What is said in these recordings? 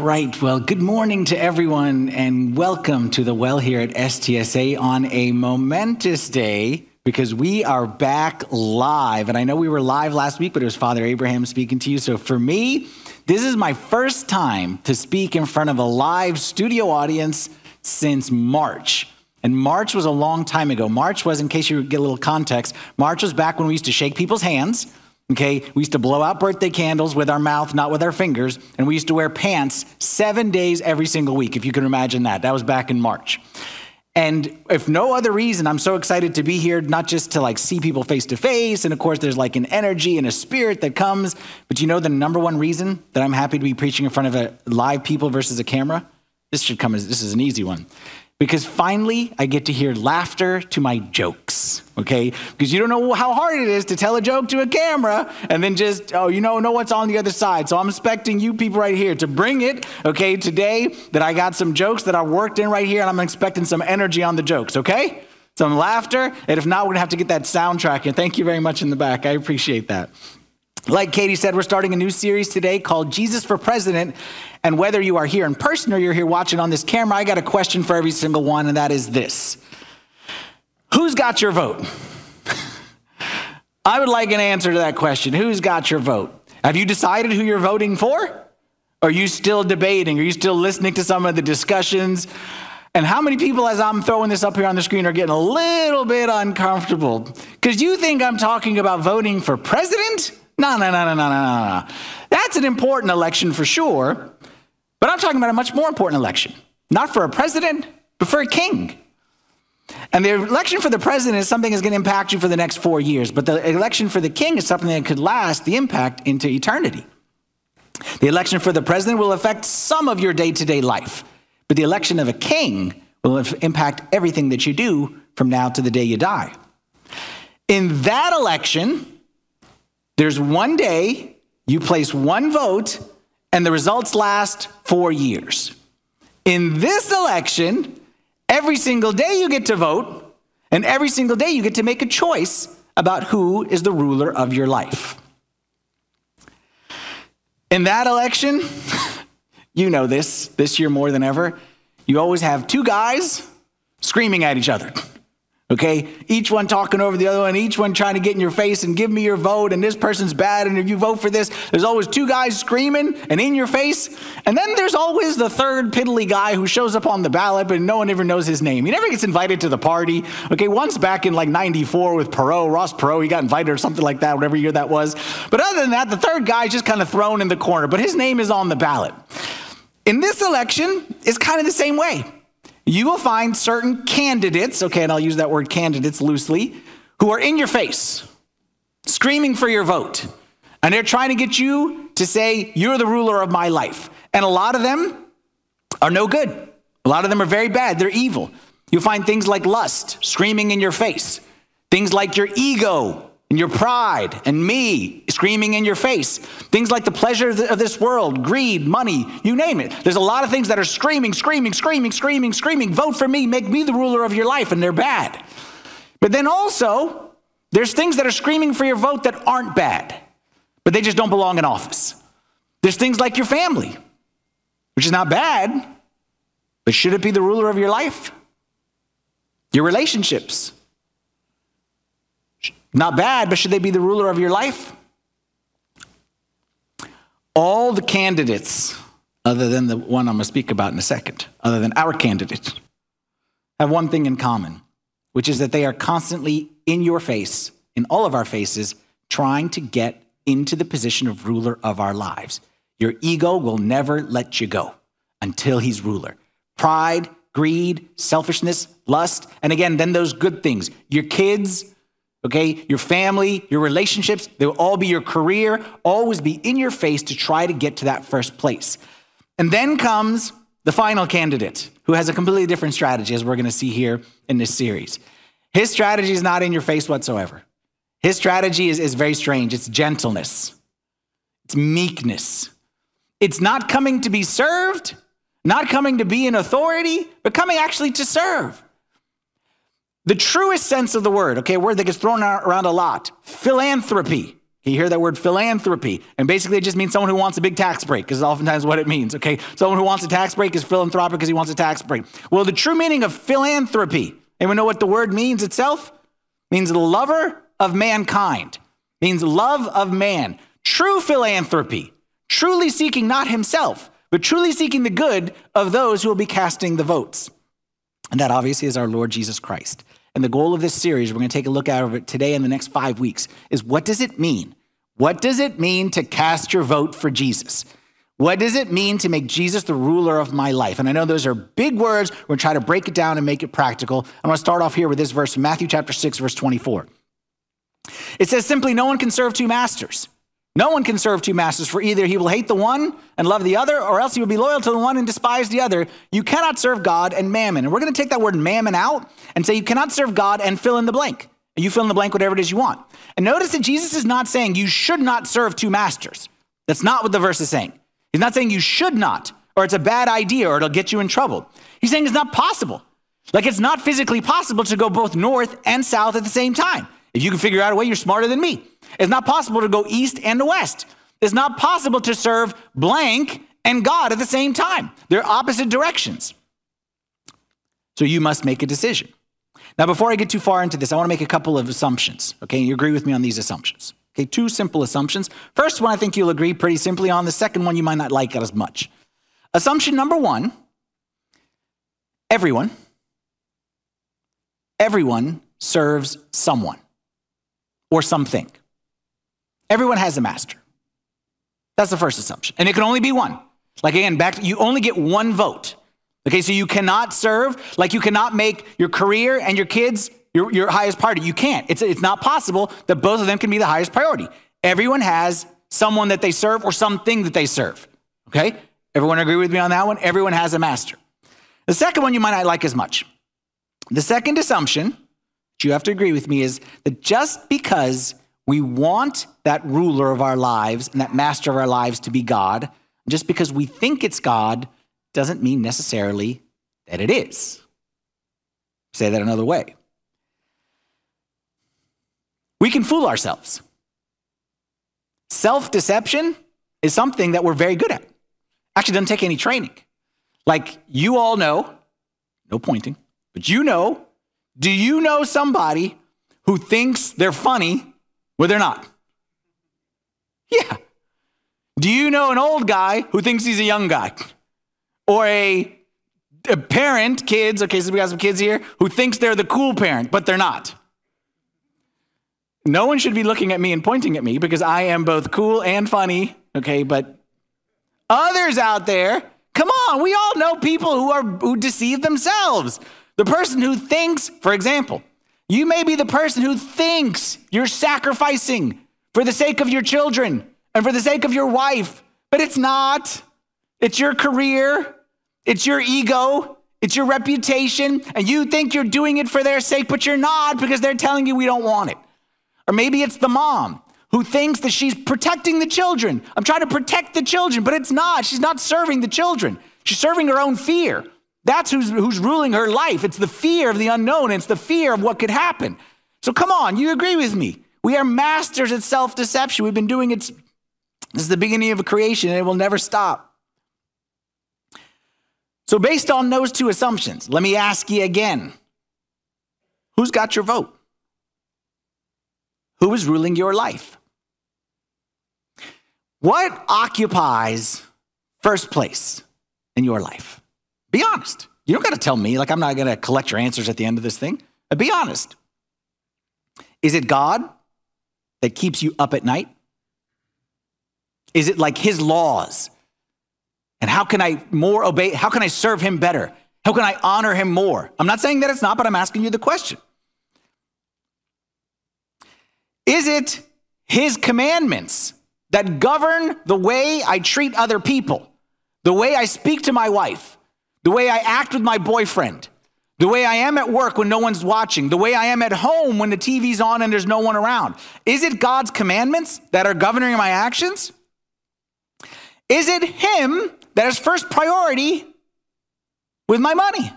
Right. Well, good morning to everyone and welcome to the well here at STSA on a momentous day because we are back live. And I know we were live last week, but it was Father Abraham speaking to you. So for me, this is my first time to speak in front of a live studio audience since March. And March was a long time ago. March was, in case you get a little context, March was back when we used to shake people's hands Okay, we used to blow out birthday candles with our mouth, not with our fingers, and we used to wear pants seven days every single week, if you can imagine that. That was back in March. And if no other reason, I'm so excited to be here, not just to like see people face to face. And of course, there's like an energy and a spirit that comes. But you know the number one reason that I'm happy to be preaching in front of a live people versus a camera? This should come as this is an easy one because finally I get to hear laughter to my jokes, okay? Because you don't know how hard it is to tell a joke to a camera and then just, oh, you don't know what's on the other side. So I'm expecting you people right here to bring it, okay, today that I got some jokes that I worked in right here and I'm expecting some energy on the jokes, okay? Some laughter, and if not, we're gonna have to get that soundtrack. And thank you very much in the back. I appreciate that. Like Katie said, we're starting a new series today called Jesus for President. And whether you are here in person or you're here watching on this camera, I got a question for every single one, and that is this Who's got your vote? I would like an answer to that question. Who's got your vote? Have you decided who you're voting for? Are you still debating? Are you still listening to some of the discussions? And how many people, as I'm throwing this up here on the screen, are getting a little bit uncomfortable? Because you think I'm talking about voting for president? No, no, no, no, no, no, no. That's an important election for sure. But I'm talking about a much more important election, not for a president, but for a king. And the election for the president is something that's going to impact you for the next four years, but the election for the king is something that could last the impact into eternity. The election for the president will affect some of your day to day life, but the election of a king will impact everything that you do from now to the day you die. In that election, there's one day, you place one vote, and the results last four years. In this election, every single day you get to vote, and every single day you get to make a choice about who is the ruler of your life. In that election, you know this, this year more than ever, you always have two guys screaming at each other. Okay, each one talking over the other one, each one trying to get in your face and give me your vote, and this person's bad, and if you vote for this, there's always two guys screaming and in your face. And then there's always the third piddly guy who shows up on the ballot, but no one ever knows his name. He never gets invited to the party. Okay, once back in like 94 with Perot, Ross Perot, he got invited or something like that, whatever year that was. But other than that, the third guy is just kind of thrown in the corner, but his name is on the ballot. In this election, it's kind of the same way you will find certain candidates, okay, and I'll use that word candidates loosely, who are in your face, screaming for your vote. And they're trying to get you to say, You're the ruler of my life. And a lot of them are no good. A lot of them are very bad. They're evil. You'll find things like lust screaming in your face, things like your ego and your pride and me screaming in your face. Things like the pleasure of this world, greed, money, you name it. There's a lot of things that are screaming, screaming, screaming, screaming, screaming. Vote for me, make me the ruler of your life, and they're bad. But then also, there's things that are screaming for your vote that aren't bad, but they just don't belong in office. There's things like your family, which is not bad, but should it be the ruler of your life? Your relationships, not bad, but should they be the ruler of your life? All the candidates, other than the one I'm going to speak about in a second, other than our candidates, have one thing in common, which is that they are constantly in your face, in all of our faces, trying to get into the position of ruler of our lives. Your ego will never let you go until he's ruler. Pride, greed, selfishness, lust, and again, then those good things. Your kids, okay? Your family, your relationships, they will all be your career, always be in your face to try to get to that first place. And then comes the final candidate who has a completely different strategy, as we're gonna see here in this series. His strategy is not in your face whatsoever. His strategy is, is very strange it's gentleness, it's meekness. It's not coming to be served, not coming to be in authority, but coming actually to serve. The truest sense of the word, okay, a word that gets thrown around a lot philanthropy. You hear that word philanthropy, and basically it just means someone who wants a big tax break, because oftentimes what it means, okay? Someone who wants a tax break is philanthropic because he wants a tax break. Well, the true meaning of philanthropy, anyone know what the word means itself? It means lover of mankind, means love of man. True philanthropy, truly seeking not himself, but truly seeking the good of those who will be casting the votes. And that obviously is our Lord Jesus Christ. And the goal of this series, we're going to take a look at it today and the next five weeks, is what does it mean? What does it mean to cast your vote for Jesus? What does it mean to make Jesus the ruler of my life? And I know those are big words. We're going to try to break it down and make it practical. I'm going to start off here with this verse from Matthew chapter 6, verse 24. It says simply, No one can serve two masters. No one can serve two masters, for either he will hate the one and love the other, or else he will be loyal to the one and despise the other. You cannot serve God and mammon. And we're going to take that word mammon out and say you cannot serve God and fill in the blank. You fill in the blank whatever it is you want. And notice that Jesus is not saying you should not serve two masters. That's not what the verse is saying. He's not saying you should not, or it's a bad idea, or it'll get you in trouble. He's saying it's not possible. Like it's not physically possible to go both north and south at the same time. If you can figure out a way, you're smarter than me. It's not possible to go east and west. It's not possible to serve blank and God at the same time. They're opposite directions. So you must make a decision. Now, before I get too far into this, I want to make a couple of assumptions. Okay, you agree with me on these assumptions. Okay, two simple assumptions. First one, I think you'll agree pretty simply on. The second one, you might not like it as much. Assumption number one everyone, everyone serves someone or something. Everyone has a master. That's the first assumption. And it can only be one. Like again, back to, you only get one vote. Okay, so you cannot serve, like you cannot make your career and your kids your, your highest priority. You can't. It's, it's not possible that both of them can be the highest priority. Everyone has someone that they serve or something that they serve. Okay? Everyone agree with me on that one? Everyone has a master. The second one you might not like as much. The second assumption, that you have to agree with me, is that just because we want that ruler of our lives and that master of our lives to be God. Just because we think it's God doesn't mean necessarily that it is. Say that another way. We can fool ourselves. Self deception is something that we're very good at. Actually, doesn't take any training. Like you all know, no pointing, but you know, do you know somebody who thinks they're funny well, they're not. Yeah. Do you know an old guy who thinks he's a young guy? Or a, a parent, kids, okay, so we got some kids here, who thinks they're the cool parent, but they're not. No one should be looking at me and pointing at me because I am both cool and funny, okay, but others out there, come on, we all know people who are who deceive themselves. The person who thinks, for example, you may be the person who thinks you're sacrificing for the sake of your children and for the sake of your wife, but it's not. It's your career, it's your ego, it's your reputation, and you think you're doing it for their sake, but you're not because they're telling you we don't want it. Or maybe it's the mom who thinks that she's protecting the children. I'm trying to protect the children, but it's not. She's not serving the children, she's serving her own fear. That's who's, who's ruling her life. It's the fear of the unknown, it's the fear of what could happen. So come on, you agree with me. We are masters at self deception. We've been doing it, is the beginning of a creation, and it will never stop. So, based on those two assumptions, let me ask you again who's got your vote? Who is ruling your life? What occupies first place in your life? Be honest. You don't got to tell me, like, I'm not going to collect your answers at the end of this thing. But be honest. Is it God that keeps you up at night? Is it like his laws? And how can I more obey? How can I serve him better? How can I honor him more? I'm not saying that it's not, but I'm asking you the question. Is it his commandments that govern the way I treat other people, the way I speak to my wife, the way I act with my boyfriend, the way I am at work when no one's watching, the way I am at home when the TV's on and there's no one around. Is it God's commandments that are governing my actions? Is it Him that is first priority with my money?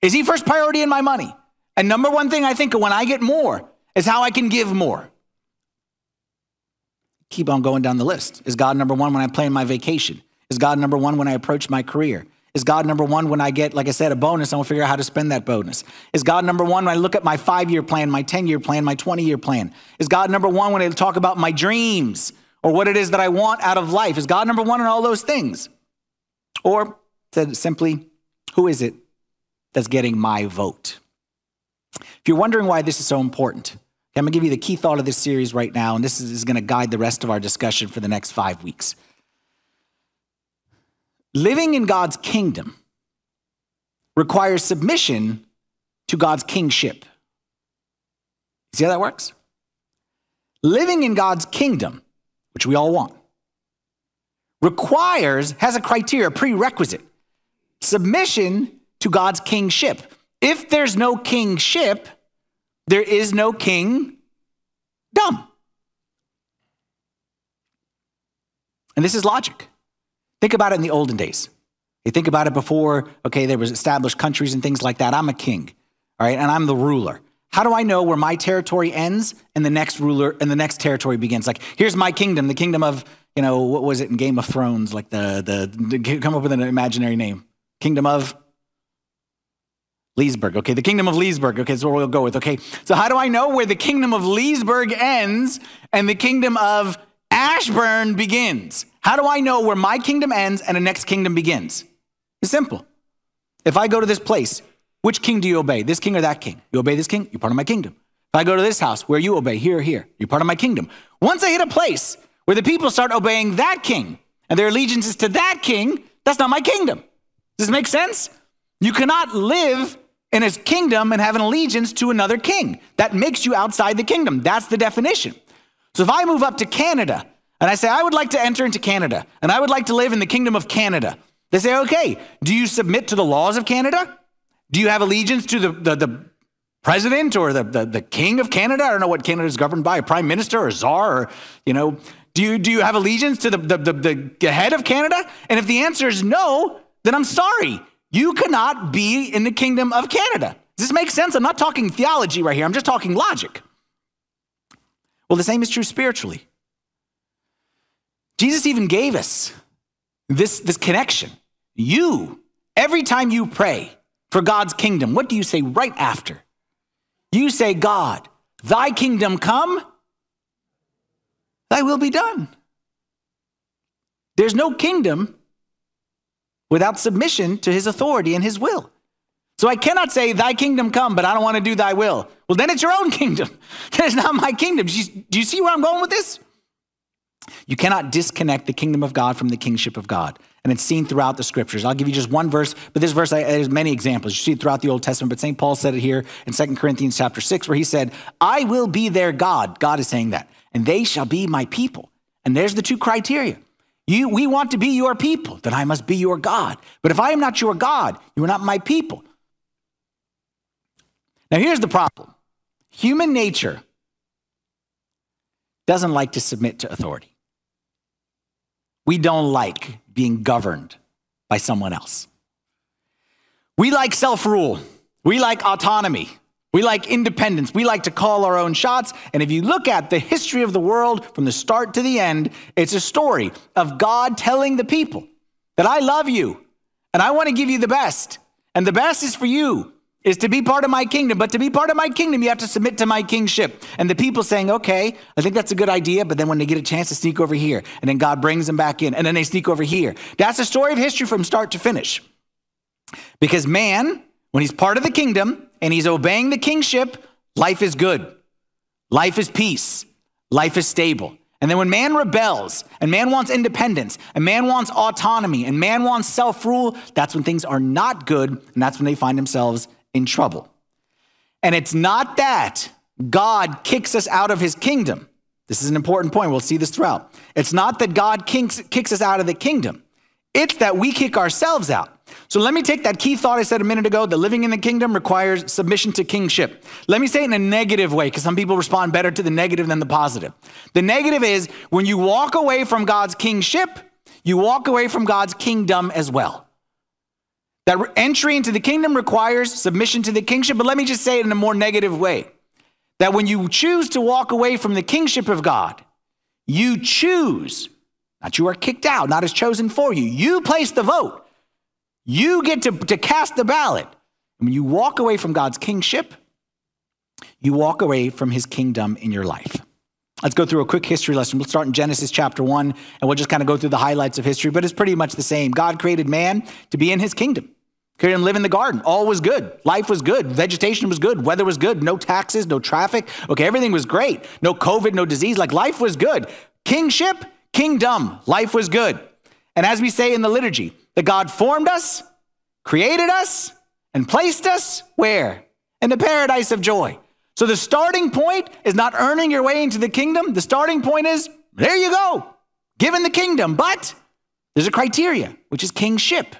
Is He first priority in my money? And number one thing I think of when I get more is how I can give more. Keep on going down the list. Is God number one when I plan my vacation? Is God number one when I approach my career? Is God number one when I get, like I said, a bonus? I want to figure out how to spend that bonus. Is God number one when I look at my five year plan, my 10 year plan, my 20 year plan? Is God number one when I talk about my dreams or what it is that I want out of life? Is God number one in all those things? Or said simply, who is it that's getting my vote? If you're wondering why this is so important, I'm going to give you the key thought of this series right now, and this is going to guide the rest of our discussion for the next five weeks. Living in God's kingdom requires submission to God's kingship. See how that works? Living in God's kingdom, which we all want, requires, has a criteria, prerequisite submission to God's kingship. If there's no kingship, there is no king dumb. And this is logic. Think about it in the olden days. You think about it before, okay, there was established countries and things like that. I'm a king, all right, and I'm the ruler. How do I know where my territory ends and the next ruler and the next territory begins? Like, here's my kingdom, the kingdom of, you know, what was it in Game of Thrones? Like the the, the come up with an imaginary name. Kingdom of Leesburg. Okay, the kingdom of Leesburg. Okay, that's what we'll go with. Okay, so how do I know where the kingdom of Leesburg ends and the kingdom of Ashburn begins? How do I know where my kingdom ends and the next kingdom begins? It's simple. If I go to this place, which king do you obey? This king or that king? You obey this king, you're part of my kingdom. If I go to this house, where you obey, here or here, you're part of my kingdom. Once I hit a place where the people start obeying that king and their allegiance is to that king, that's not my kingdom. Does this make sense? You cannot live in his kingdom and have an allegiance to another king. That makes you outside the kingdom. That's the definition. So if I move up to Canada and I say, I would like to enter into Canada and I would like to live in the kingdom of Canada, they say, okay, do you submit to the laws of Canada? Do you have allegiance to the, the, the president or the, the, the, king of Canada? I don't know what Canada is governed by, a prime minister or a czar, or, you know, do you, do you have allegiance to the, the, the, the head of Canada? And if the answer is no, then I'm sorry. You cannot be in the kingdom of Canada. Does this make sense? I'm not talking theology right here, I'm just talking logic. Well, the same is true spiritually. Jesus even gave us this, this connection. You, every time you pray for God's kingdom, what do you say right after? You say, God, thy kingdom come, thy will be done. There's no kingdom without submission to his authority and his will. So I cannot say, Thy kingdom come, but I don't want to do thy will. Well, then it's your own kingdom. That is not my kingdom. Do you see where I'm going with this? You cannot disconnect the kingdom of God from the kingship of God. And it's seen throughout the scriptures. I'll give you just one verse, but this verse, there's many examples. You see it throughout the Old Testament, but St. Paul said it here in 2 Corinthians chapter 6, where he said, I will be their God. God is saying that. And they shall be my people. And there's the two criteria. You, we want to be your people, then I must be your God. But if I am not your God, you are not my people. Now, here's the problem human nature doesn't like to submit to authority. We don't like being governed by someone else. We like self rule, we like autonomy. We like independence. We like to call our own shots. And if you look at the history of the world from the start to the end, it's a story of God telling the people that I love you and I want to give you the best. And the best is for you is to be part of my kingdom. But to be part of my kingdom, you have to submit to my kingship. And the people saying, okay, I think that's a good idea. But then when they get a chance to sneak over here, and then God brings them back in, and then they sneak over here. That's the story of history from start to finish. Because man, when he's part of the kingdom, and he's obeying the kingship, life is good. Life is peace. Life is stable. And then when man rebels and man wants independence and man wants autonomy and man wants self rule, that's when things are not good and that's when they find themselves in trouble. And it's not that God kicks us out of his kingdom. This is an important point. We'll see this throughout. It's not that God kicks, kicks us out of the kingdom, it's that we kick ourselves out. So let me take that key thought I said a minute ago that living in the kingdom requires submission to kingship. Let me say it in a negative way because some people respond better to the negative than the positive. The negative is when you walk away from God's kingship, you walk away from God's kingdom as well. That entry into the kingdom requires submission to the kingship, but let me just say it in a more negative way. That when you choose to walk away from the kingship of God, You choose, not you are kicked out, not as chosen for you. You place the vote. You get to, to cast the ballot. And when you walk away from God's kingship, you walk away from his kingdom in your life. Let's go through a quick history lesson. We'll start in Genesis chapter 1, and we'll just kind of go through the highlights of history, but it's pretty much the same. God created man to be in his kingdom. Created him live in the garden. All was good. Life was good. Vegetation was good. Weather was good. No taxes, no traffic. Okay, everything was great. No COVID, no disease. Like life was good. Kingship, kingdom. Life was good. And as we say in the liturgy, that God formed us, created us, and placed us where? In the paradise of joy. So the starting point is not earning your way into the kingdom. The starting point is there you go, given the kingdom. But there's a criteria, which is kingship.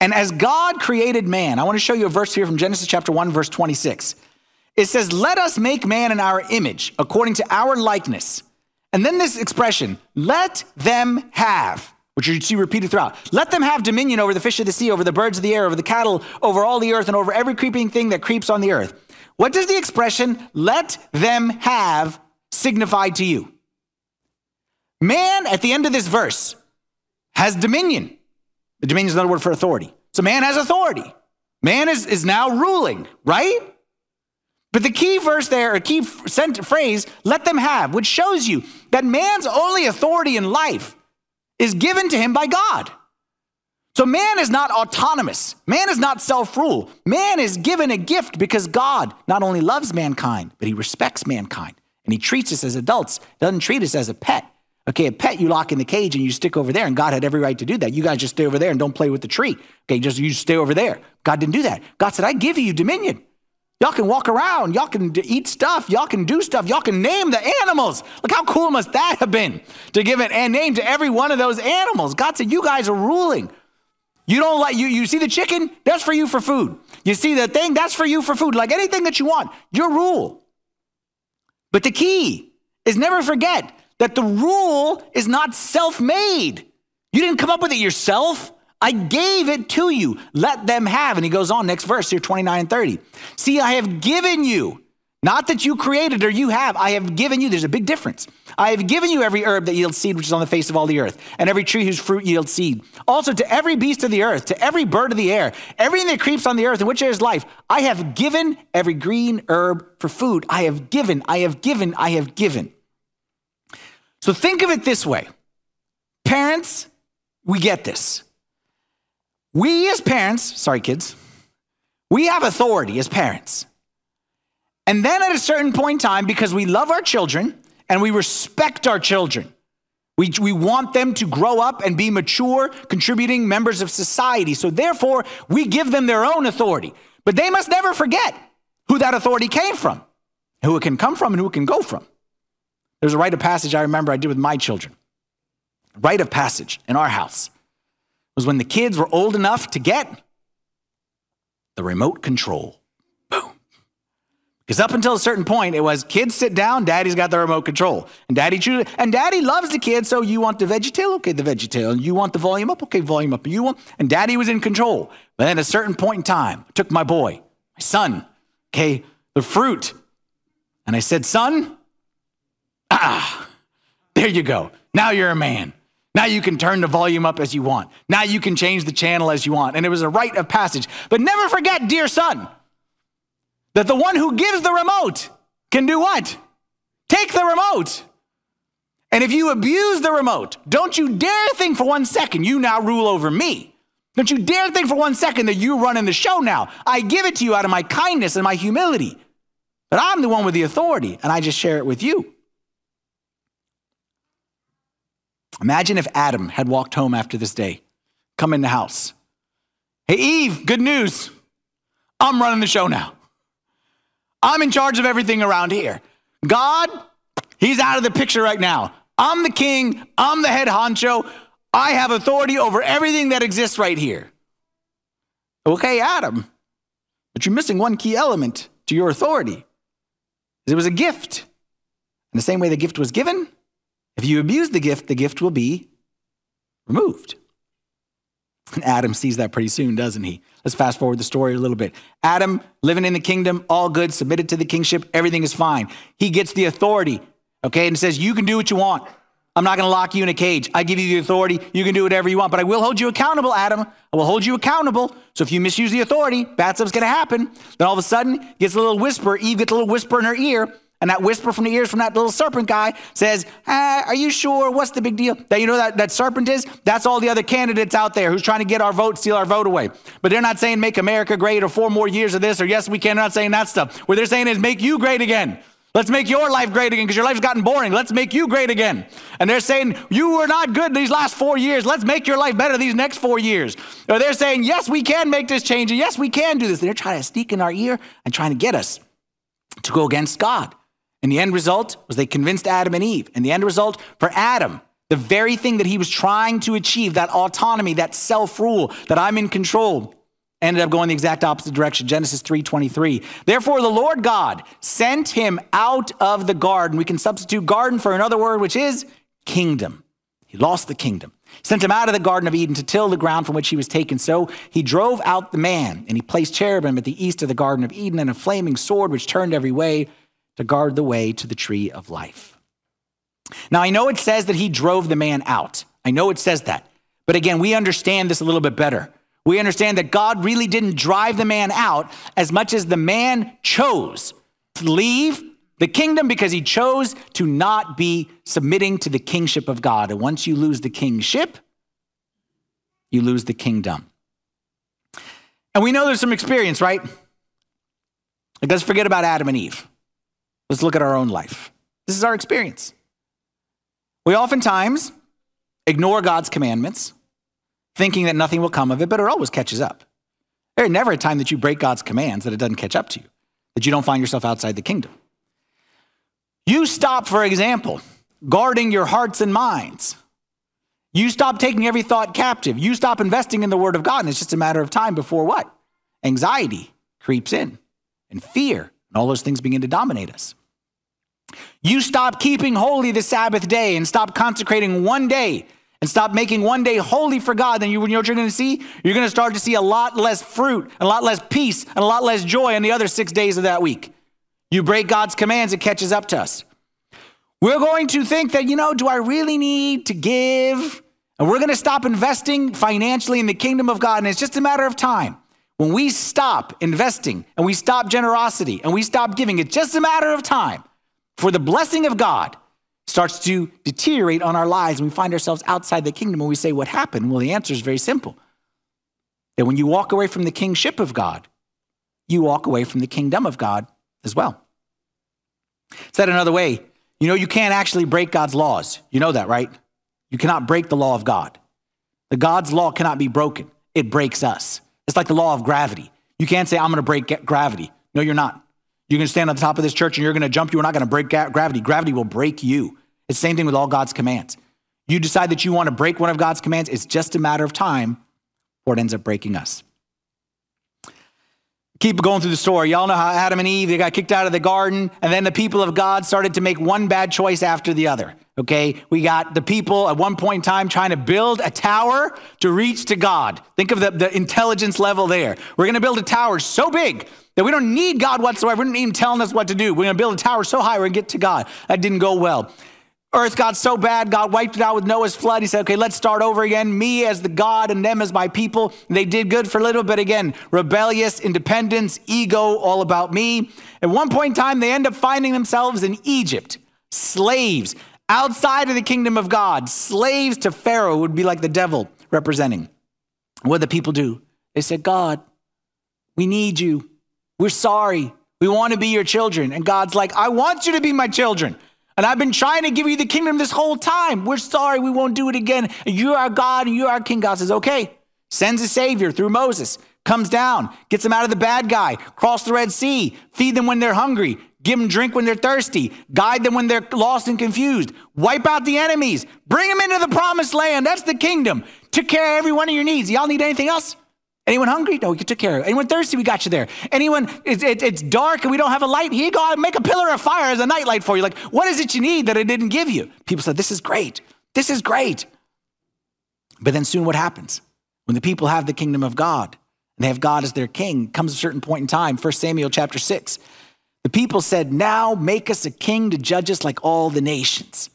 And as God created man, I want to show you a verse here from Genesis chapter 1, verse 26. It says, Let us make man in our image, according to our likeness. And then this expression, let them have, which you see repeated throughout. Let them have dominion over the fish of the sea, over the birds of the air, over the cattle, over all the earth, and over every creeping thing that creeps on the earth. What does the expression, let them have, signify to you? Man, at the end of this verse, has dominion. The dominion is another word for authority. So man has authority. Man is, is now ruling, right? But the key verse there, a key phrase, let them have, which shows you that man's only authority in life is given to him by God. So man is not autonomous. Man is not self rule. Man is given a gift because God not only loves mankind, but he respects mankind. And he treats us as adults, doesn't treat us as a pet. Okay, a pet you lock in the cage and you stick over there, and God had every right to do that. You guys just stay over there and don't play with the tree. Okay, just you stay over there. God didn't do that. God said, I give you dominion. Y'all can walk around. Y'all can eat stuff. Y'all can do stuff. Y'all can name the animals. Look how cool must that have been to give it a name to every one of those animals. God said, You guys are ruling. You don't like you, you see the chicken? That's for you for food. You see the thing? That's for you for food. Like anything that you want, your rule. But the key is never forget that the rule is not self made. You didn't come up with it yourself. I gave it to you. Let them have. And he goes on, next verse here, 29 and 30. See, I have given you, not that you created or you have, I have given you. There's a big difference. I have given you every herb that yields seed, which is on the face of all the earth, and every tree whose fruit yields seed. Also to every beast of the earth, to every bird of the air, everything that creeps on the earth in which there is life, I have given every green herb for food. I have given, I have given, I have given. So think of it this way parents, we get this. We as parents, sorry, kids, we have authority as parents. And then at a certain point in time, because we love our children and we respect our children, we, we want them to grow up and be mature, contributing members of society. So therefore, we give them their own authority. But they must never forget who that authority came from, who it can come from, and who it can go from. There's a rite of passage I remember I did with my children. Rite of passage in our house was when the kids were old enough to get the remote control. Boom. Because up until a certain point, it was kids sit down, daddy's got the remote control. And daddy chooses, and daddy loves the kids, so you want the VeggieTale? Okay, the VeggieTale. You want the volume up? Okay, volume up. You want, and daddy was in control. But then at a certain point in time, I took my boy, my son, okay, the fruit. And I said, son, ah, there you go. Now you're a man. Now you can turn the volume up as you want. Now you can change the channel as you want. And it was a rite of passage. But never forget, dear son, that the one who gives the remote can do what? Take the remote. And if you abuse the remote, don't you dare think for one second you now rule over me. Don't you dare think for one second that you run in the show now. I give it to you out of my kindness and my humility. But I'm the one with the authority, and I just share it with you. Imagine if Adam had walked home after this day, come in the house. Hey, Eve, good news. I'm running the show now. I'm in charge of everything around here. God, He's out of the picture right now. I'm the king, I'm the head honcho. I have authority over everything that exists right here. Okay, Adam, but you're missing one key element to your authority. It was a gift. In the same way the gift was given, if you abuse the gift, the gift will be removed. And Adam sees that pretty soon, doesn't he? Let's fast forward the story a little bit. Adam, living in the kingdom, all good, submitted to the kingship, everything is fine. He gets the authority. Okay, and says, You can do what you want. I'm not going to lock you in a cage. I give you the authority. You can do whatever you want, but I will hold you accountable, Adam. I will hold you accountable. So if you misuse the authority, bad stuff's going to happen. Then all of a sudden, gets a little whisper. Eve gets a little whisper in her ear. And that whisper from the ears from that little serpent guy says, ah, Are you sure? What's the big deal? That you know that, that serpent is? That's all the other candidates out there who's trying to get our vote, steal our vote away. But they're not saying make America great or four more years of this or yes, we can. They're not saying that stuff. What they're saying is make you great again. Let's make your life great again because your life's gotten boring. Let's make you great again. And they're saying, You were not good these last four years. Let's make your life better these next four years. Or they're saying, Yes, we can make this change. And yes, we can do this. They're trying to sneak in our ear and trying to get us to go against God. And the end result was they convinced Adam and Eve. And the end result for Adam, the very thing that he was trying to achieve, that autonomy, that self-rule, that I'm in control, ended up going the exact opposite direction. Genesis 3:23. Therefore the Lord God sent him out of the garden. We can substitute garden for another word which is kingdom. He lost the kingdom. Sent him out of the Garden of Eden to till the ground from which he was taken. So he drove out the man, and he placed cherubim at the east of the Garden of Eden, and a flaming sword which turned every way to guard the way to the tree of life. Now, I know it says that he drove the man out. I know it says that. But again, we understand this a little bit better. We understand that God really didn't drive the man out as much as the man chose to leave the kingdom because he chose to not be submitting to the kingship of God. And once you lose the kingship, you lose the kingdom. And we know there's some experience, right? Like, let's forget about Adam and Eve. Let's look at our own life. This is our experience. We oftentimes ignore God's commandments, thinking that nothing will come of it, but it always catches up. There's never a time that you break God's commands that it doesn't catch up to you, that you don't find yourself outside the kingdom. You stop, for example, guarding your hearts and minds. You stop taking every thought captive. You stop investing in the Word of God, and it's just a matter of time before what? Anxiety creeps in, and fear, and all those things begin to dominate us. You stop keeping holy the Sabbath day and stop consecrating one day and stop making one day holy for God, then you, you know what you're going to see? You're going to start to see a lot less fruit, and a lot less peace, and a lot less joy in the other six days of that week. You break God's commands, it catches up to us. We're going to think that, you know, do I really need to give? And we're going to stop investing financially in the kingdom of God, and it's just a matter of time. When we stop investing and we stop generosity and we stop giving, it's just a matter of time for the blessing of God starts to deteriorate on our lives and we find ourselves outside the kingdom and we say, What happened? Well, the answer is very simple. That when you walk away from the kingship of God, you walk away from the kingdom of God as well. Said another way, you know, you can't actually break God's laws. You know that, right? You cannot break the law of God. The God's law cannot be broken, it breaks us. It's like the law of gravity. You can't say, I'm going to break gravity. No, you're not. You're going to stand on the top of this church and you're going to jump. You're not going to break gravity. Gravity will break you. It's the same thing with all God's commands. You decide that you want to break one of God's commands, it's just a matter of time before it ends up breaking us. Keep going through the story. Y'all know how Adam and Eve, they got kicked out of the garden, and then the people of God started to make one bad choice after the other. Okay, we got the people at one point in time trying to build a tower to reach to God. Think of the, the intelligence level there. We're going to build a tower so big that we don't need God whatsoever. We don't need Him telling us what to do. We're going to build a tower so high we're going to get to God. That didn't go well. Earth got so bad, God wiped it out with Noah's flood. He said, okay, let's start over again. Me as the God and them as my people. They did good for a little bit again. Rebellious, independence, ego, all about me. At one point in time, they end up finding themselves in Egypt, slaves outside of the kingdom of God, slaves to Pharaoh would be like the devil representing. What did the people do? They said, God, we need you. We're sorry. We want to be your children. And God's like, I want you to be my children. And I've been trying to give you the kingdom this whole time. We're sorry. We won't do it again. You're our God and you're our king. God says, okay. Sends a savior through Moses, comes down, gets them out of the bad guy, cross the Red Sea, feed them when they're hungry, give them drink when they're thirsty, guide them when they're lost and confused, wipe out the enemies, bring them into the promised land. That's the kingdom. Took care of every one of your needs. Y'all need anything else? Anyone hungry? No, we took care of. Anyone thirsty? We got you there. Anyone, it's, it, it's dark and we don't have a light? Here you go. Make a pillar of fire as a nightlight for you. Like, what is it you need that I didn't give you? People said, This is great. This is great. But then soon what happens? When the people have the kingdom of God and they have God as their king, comes a certain point in time, 1 Samuel chapter 6. The people said, Now make us a king to judge us like all the nations.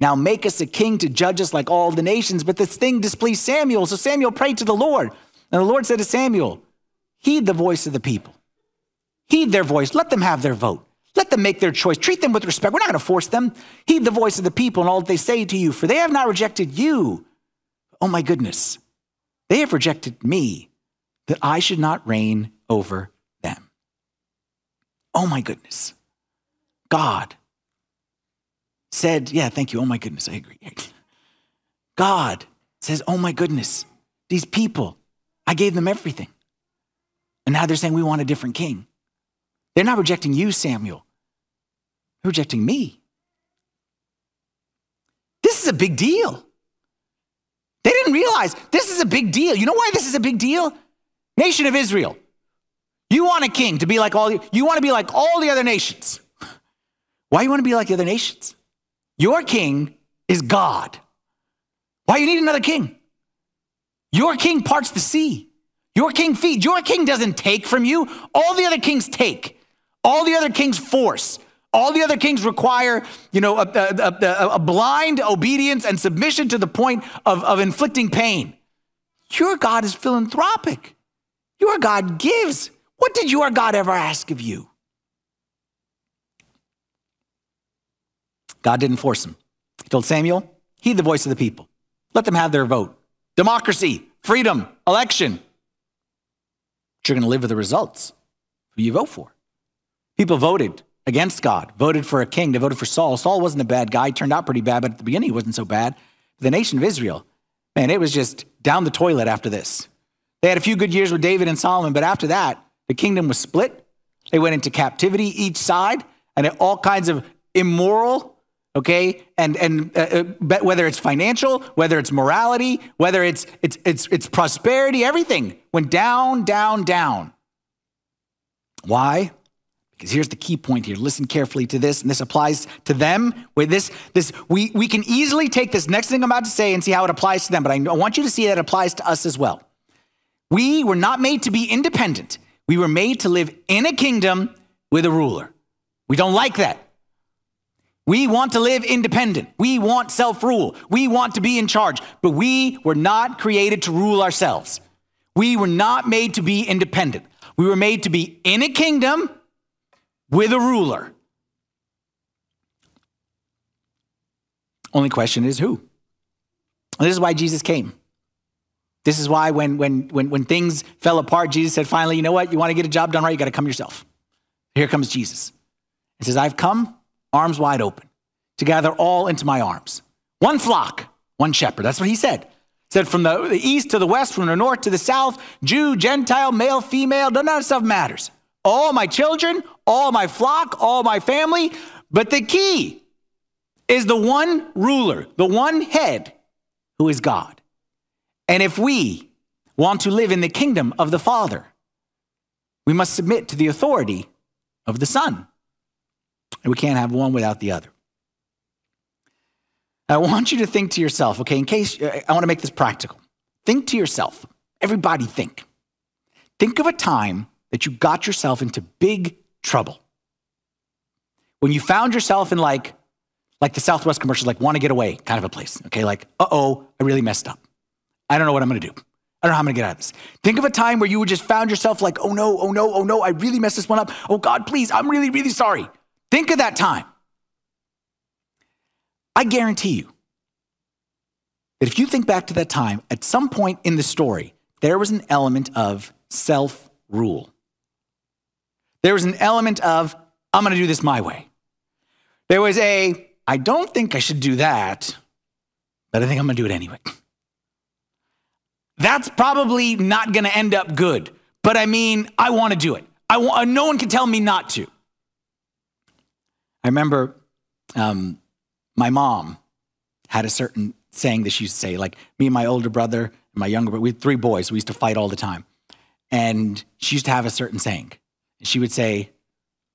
Now make us a king to judge us like all the nations. But this thing displeased Samuel. So Samuel prayed to the Lord. And the Lord said to Samuel, Heed the voice of the people. Heed their voice. Let them have their vote. Let them make their choice. Treat them with respect. We're not going to force them. Heed the voice of the people and all that they say to you, for they have not rejected you. Oh my goodness. They have rejected me that I should not reign over them. Oh my goodness. God said, Yeah, thank you. Oh my goodness, I agree. God says, Oh my goodness, these people, I gave them everything. And now they're saying we want a different king. They're not rejecting you, Samuel. They're rejecting me. This is a big deal. They didn't realize this is a big deal. You know why this is a big deal? Nation of Israel. You want a king to be like all you want to be like all the other nations. Why you want to be like the other nations? Your king is God. Why you need another king? Your king parts the sea. Your king feeds. Your king doesn't take from you. All the other kings take. All the other kings force. All the other kings require, you know, a, a, a, a blind obedience and submission to the point of, of inflicting pain. Your God is philanthropic. Your God gives. What did your God ever ask of you? God didn't force him. He told Samuel, heed the voice of the people. Let them have their vote. Democracy, freedom, election. But you're going to live with the results. Who you vote for. People voted against God, voted for a king. They voted for Saul. Saul wasn't a bad guy. He turned out pretty bad, but at the beginning he wasn't so bad. The nation of Israel, man, it was just down the toilet after this. They had a few good years with David and Solomon, but after that, the kingdom was split. They went into captivity each side, and all kinds of immoral, okay, and and uh, uh whether it's financial, whether it's morality, whether it's it's it's it's prosperity, everything went down, down, down. Why? Because here's the key point here. Listen carefully to this, and this applies to them. With this, this we, we can easily take this next thing I'm about to say and see how it applies to them, but I want you to see that it applies to us as well. We were not made to be independent. We were made to live in a kingdom with a ruler. We don't like that. We want to live independent. We want self rule. We want to be in charge, but we were not created to rule ourselves. We were not made to be independent. We were made to be in a kingdom with a ruler. Only question is who? This is why Jesus came. This is why when, when, when, when things fell apart, Jesus said, finally, you know what? You want to get a job done right? You got to come yourself. Here comes Jesus. He says, I've come, arms wide open, to gather all into my arms. One flock, one shepherd. That's what he said. He said, from the, the east to the west, from the north to the south, Jew, Gentile, male, female, none of that stuff matters all my children, all my flock, all my family. But the key is the one ruler, the one head who is God. And if we want to live in the kingdom of the Father, we must submit to the authority of the Son. And we can't have one without the other. I want you to think to yourself, okay, in case I want to make this practical. Think to yourself, everybody think. Think of a time that you got yourself into big trouble. When you found yourself in like, like the Southwest commercials, like want to get away kind of a place. Okay, like, uh oh, I really messed up. I don't know what I'm gonna do. I don't know how I'm gonna get out of this. Think of a time where you would just found yourself like, oh no, oh no, oh no, I really messed this one up. Oh God, please, I'm really, really sorry. Think of that time. I guarantee you that if you think back to that time, at some point in the story, there was an element of self rule. There was an element of, I'm going to do this my way. There was a, I don't think I should do that, but I think I'm going to do it anyway. That's probably not going to end up good, but I mean, I want to do it. I want, no one can tell me not to. I remember um, my mom had a certain saying that she used to say, like me and my older brother and my younger brother, we had three boys, we used to fight all the time. And she used to have a certain saying she would say,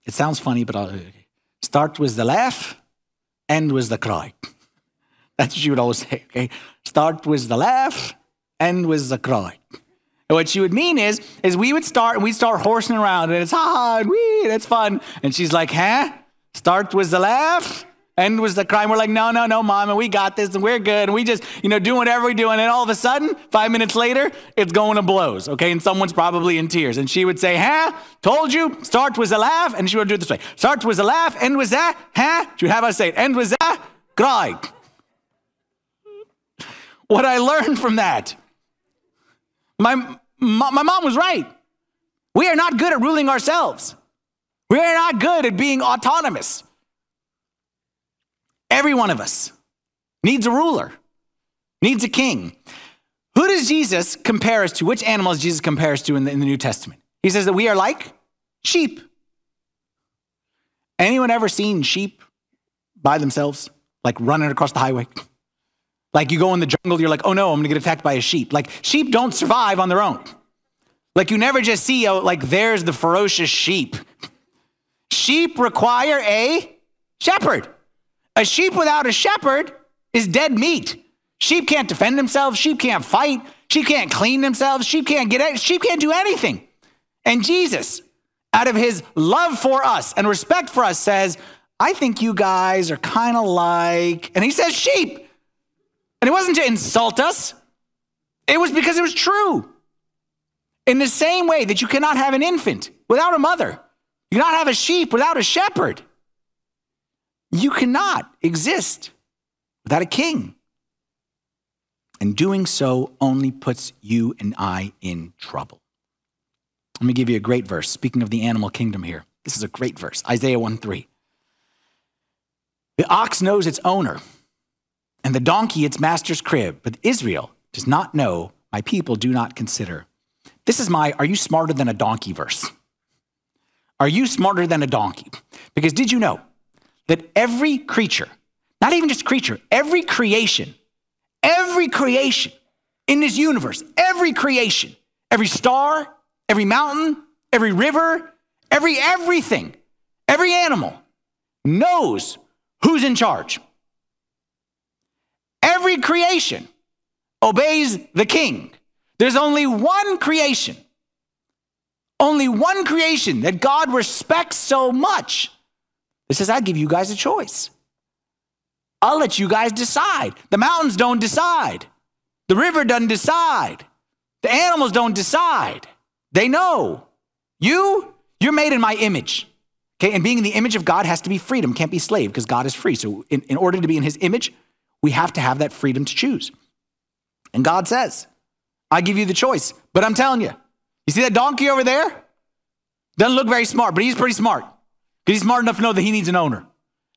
it sounds funny, but I'll start with the laugh, end with the cry. That's what she would always say, okay? Start with the laugh, end with the cry. And what she would mean is, is we would start and we'd start horsing around and it's ha ha and wee, it's fun. And she's like, huh? Start with the laugh, end was the cry. We're like, no, no, no, mom, and we got this and we're good. And we just, you know, doing whatever we do. And then all of a sudden, five minutes later, it's going to blows, okay? And someone's probably in tears. And she would say, huh? Told you, start with a laugh. And she would do it this way. Start with a laugh, end with that, huh? She would have us say it, end with that, cry. What I learned from that, my, my, my mom was right. We are not good at ruling ourselves. We are not good at being autonomous. Every one of us needs a ruler, needs a king. Who does Jesus compare us to? Which animals Jesus compares to in the, in the New Testament? He says that we are like sheep. Anyone ever seen sheep by themselves, like running across the highway? Like you go in the jungle, you're like, oh no, I'm gonna get attacked by a sheep. Like sheep don't survive on their own. Like you never just see, oh, like there's the ferocious sheep. Sheep require a shepherd. A sheep without a shepherd is dead meat. Sheep can't defend themselves. Sheep can't fight. Sheep can't clean themselves. Sheep can't get it. sheep can't do anything. And Jesus, out of his love for us and respect for us, says, I think you guys are kind of like, and he says sheep. And it wasn't to insult us, it was because it was true. In the same way that you cannot have an infant without a mother, you cannot have a sheep without a shepherd. You cannot exist without a king. And doing so only puts you and I in trouble. Let me give you a great verse. Speaking of the animal kingdom here, this is a great verse Isaiah 1 3. The ox knows its owner, and the donkey its master's crib, but Israel does not know, my people do not consider. This is my are you smarter than a donkey verse? Are you smarter than a donkey? Because did you know that every creature, not even just creature, every creation, every creation in this universe, every creation, every star, every mountain, every river, every everything, every animal knows who's in charge. Every creation obeys the king. There's only one creation, only one creation that God respects so much it says, I give you guys a choice. I'll let you guys decide. The mountains don't decide. The river doesn't decide. The animals don't decide. They know. You, you're made in my image. Okay, and being in the image of God has to be freedom, can't be slave because God is free. So, in, in order to be in his image, we have to have that freedom to choose. And God says, I give you the choice. But I'm telling you, you see that donkey over there? Doesn't look very smart, but he's pretty smart. Because he's smart enough to know that he needs an owner.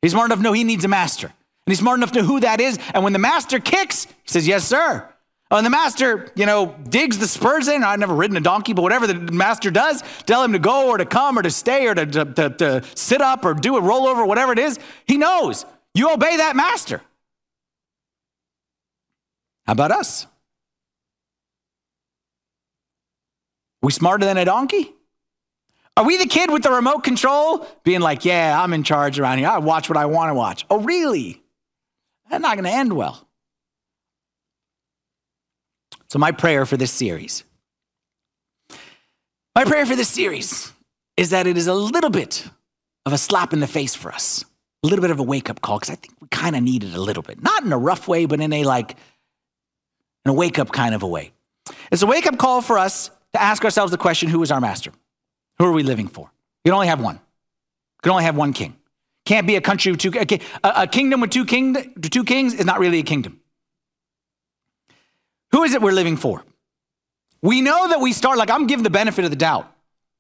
He's smart enough to know he needs a master. And he's smart enough to know who that is. And when the master kicks, he says, Yes, sir. And the master, you know, digs the spurs in. I've never ridden a donkey, but whatever the master does, tell him to go or to come or to stay or to, to, to, to sit up or do a rollover, whatever it is, he knows. You obey that master. How about us? We smarter than a donkey? Are we the kid with the remote control being like, yeah, I'm in charge around here. I watch what I want to watch. Oh, really? That's not going to end well. So, my prayer for this series, my prayer for this series is that it is a little bit of a slap in the face for us, a little bit of a wake up call, because I think we kind of need it a little bit. Not in a rough way, but in a like, in a wake up kind of a way. It's a wake up call for us to ask ourselves the question who is our master? Who are we living for? You can only have one. You can only have one king. Can't be a country with two. A, a kingdom with two, king, two kings is not really a kingdom. Who is it we're living for? We know that we start, like I'm giving the benefit of the doubt.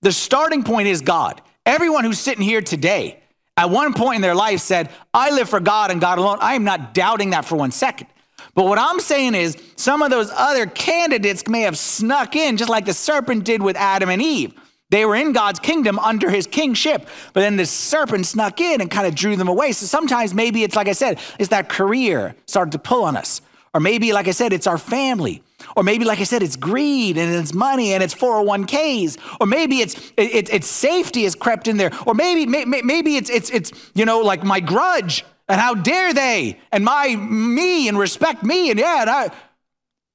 The starting point is God. Everyone who's sitting here today, at one point in their life, said, I live for God and God alone. I am not doubting that for one second. But what I'm saying is, some of those other candidates may have snuck in, just like the serpent did with Adam and Eve. They were in God's kingdom under his kingship, but then the serpent snuck in and kind of drew them away. So sometimes maybe it's like I said, it's that career started to pull on us. Or maybe, like I said, it's our family. Or maybe, like I said, it's greed and it's money and it's 401ks. Or maybe it's it, it's safety has crept in there. Or maybe maybe it's it's it's you know like my grudge and how dare they and my me and respect me and yeah and I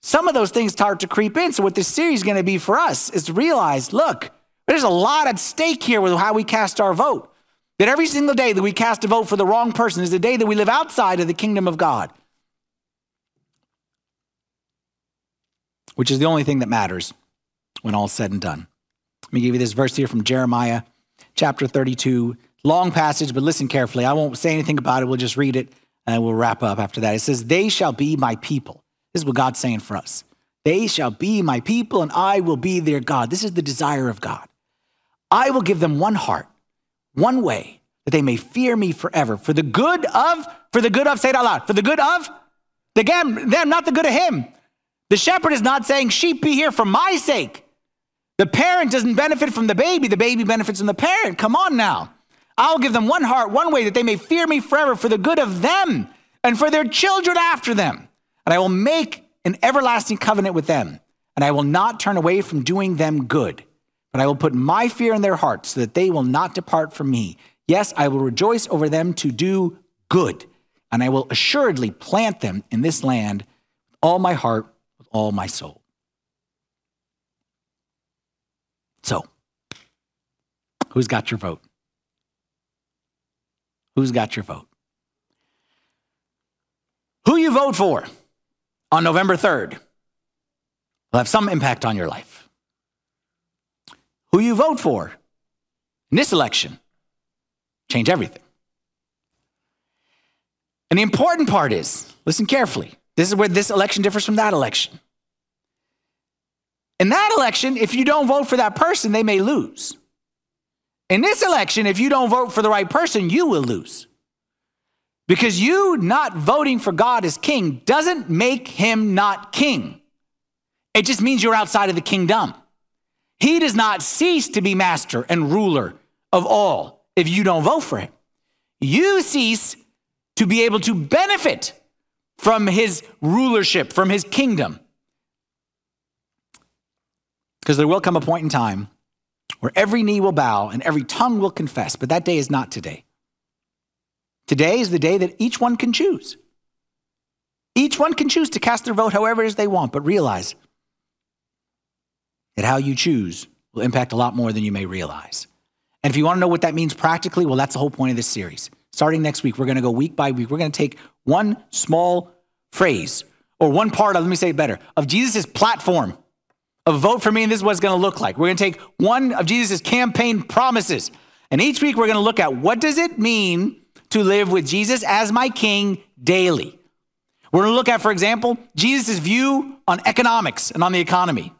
some of those things start to creep in. So, what this series is going to be for us is to realize look, there's a lot at stake here with how we cast our vote. That every single day that we cast a vote for the wrong person is the day that we live outside of the kingdom of God, which is the only thing that matters when all's said and done. Let me give you this verse here from Jeremiah chapter 32. Long passage, but listen carefully. I won't say anything about it. We'll just read it and we'll wrap up after that. It says, They shall be my people. This is what God's saying for us. They shall be my people, and I will be their God. This is the desire of God. I will give them one heart one way that they may fear me forever for the good of, for the good of, say it out loud, for the good of the them, them, not the good of him. The shepherd is not saying, sheep be here for my sake. The parent doesn't benefit from the baby, the baby benefits from the parent. Come on now. I'll give them one heart, one way that they may fear me forever for the good of them and for their children after them. And I will make an everlasting covenant with them, and I will not turn away from doing them good. But I will put my fear in their hearts so that they will not depart from me. Yes, I will rejoice over them to do good, and I will assuredly plant them in this land with all my heart, with all my soul. So, who's got your vote? Who's got your vote? Who you vote for on November 3rd will have some impact on your life who you vote for in this election change everything. And the important part is listen carefully. This is where this election differs from that election. In that election, if you don't vote for that person, they may lose. In this election, if you don't vote for the right person, you will lose. Because you not voting for God as king doesn't make him not king. It just means you're outside of the kingdom. He does not cease to be master and ruler of all if you don't vote for him. You cease to be able to benefit from his rulership, from his kingdom. Because there will come a point in time where every knee will bow and every tongue will confess, but that day is not today. Today is the day that each one can choose. Each one can choose to cast their vote however it is they want, but realize that how you choose will impact a lot more than you may realize. And if you want to know what that means practically, well, that's the whole point of this series. Starting next week, we're going to go week by week. We're going to take one small phrase or one part of, let me say it better, of Jesus' platform of vote for me, and this is what it's going to look like. We're going to take one of Jesus' campaign promises. And each week, we're going to look at what does it mean to live with Jesus as my king daily. We're going to look at, for example, Jesus' view on economics and on the economy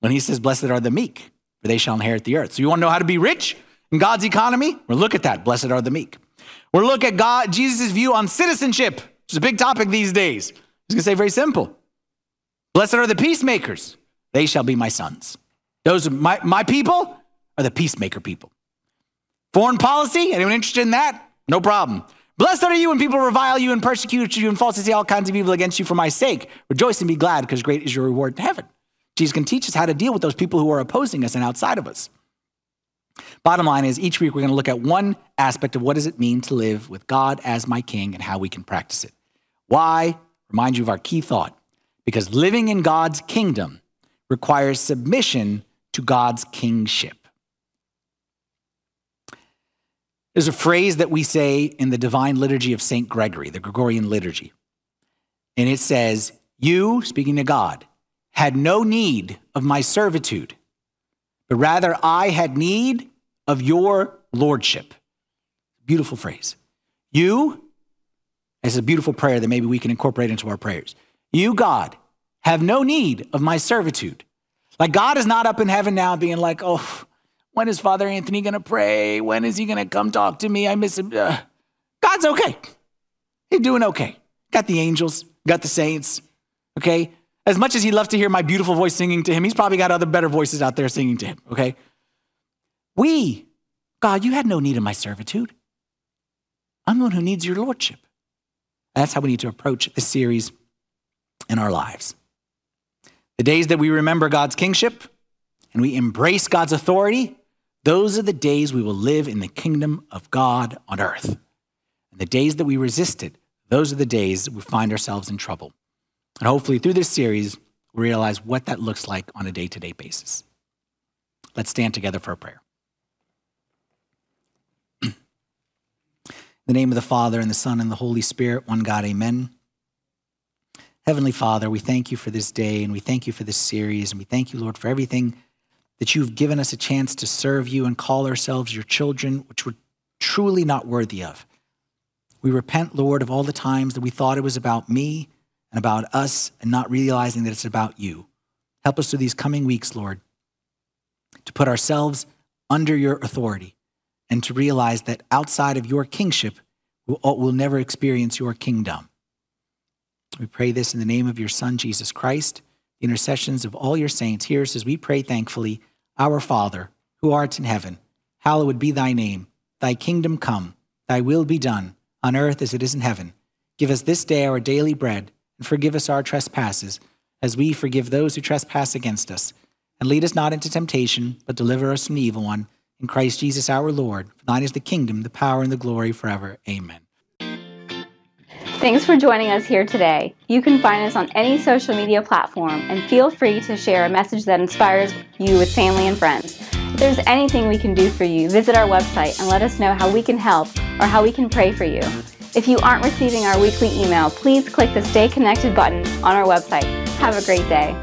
when he says, Blessed are the meek, for they shall inherit the earth. So you want to know how to be rich in God's economy? Well, look at that. Blessed are the meek. We'll look at God, Jesus' view on citizenship, which is a big topic these days. He's going to say very simple. Blessed are the peacemakers. They shall be my sons. Those are my, my people are the peacemaker people. Foreign policy, anyone interested in that? No problem. Blessed are you when people revile you and persecute you and falsely say all kinds of evil against you for my sake. Rejoice and be glad because great is your reward in heaven. Jesus can teach us how to deal with those people who are opposing us and outside of us. Bottom line is each week we're going to look at one aspect of what does it mean to live with God as my king and how we can practice it. Why? Remind you of our key thought. Because living in God's kingdom requires submission to God's kingship. There's a phrase that we say in the divine liturgy of St. Gregory, the Gregorian liturgy. And it says, You, speaking to God, had no need of my servitude, but rather I had need of your lordship. Beautiful phrase. You, it's a beautiful prayer that maybe we can incorporate into our prayers. You, God, have no need of my servitude. Like God is not up in heaven now being like, oh, when is Father Anthony going to pray? When is he going to come talk to me? I miss him. Uh, God's okay. He's doing okay. Got the angels, got the saints, okay? As much as he loves to hear my beautiful voice singing to him, he's probably got other better voices out there singing to him, okay? We, God, you had no need of my servitude. I'm the one who needs your lordship. That's how we need to approach this series in our lives. The days that we remember God's kingship and we embrace God's authority, those are the days we will live in the kingdom of God on earth. And the days that we resist it, those are the days we find ourselves in trouble. And hopefully, through this series, we'll realize what that looks like on a day to day basis. Let's stand together for a prayer. In the name of the Father, and the Son, and the Holy Spirit, one God, amen. Heavenly Father, we thank you for this day, and we thank you for this series, and we thank you, Lord, for everything that you've given us a chance to serve you and call ourselves your children, which we're truly not worthy of. We repent, Lord, of all the times that we thought it was about me and about us and not realizing that it's about you. Help us through these coming weeks, Lord, to put ourselves under your authority and to realize that outside of your kingship, we'll, we'll never experience your kingdom. We pray this in the name of your Son, Jesus Christ, the intercessions of all your saints. Hear us as we pray thankfully Our Father, who art in heaven, hallowed be thy name. Thy kingdom come, thy will be done, on earth as it is in heaven. Give us this day our daily bread and forgive us our trespasses, as we forgive those who trespass against us. And lead us not into temptation, but deliver us from the evil one. In Christ Jesus our Lord, for thine is the kingdom, the power, and the glory forever. Amen. Thanks for joining us here today. You can find us on any social media platform and feel free to share a message that inspires you with family and friends. If there's anything we can do for you, visit our website and let us know how we can help or how we can pray for you. If you aren't receiving our weekly email, please click the Stay Connected button on our website. Have a great day.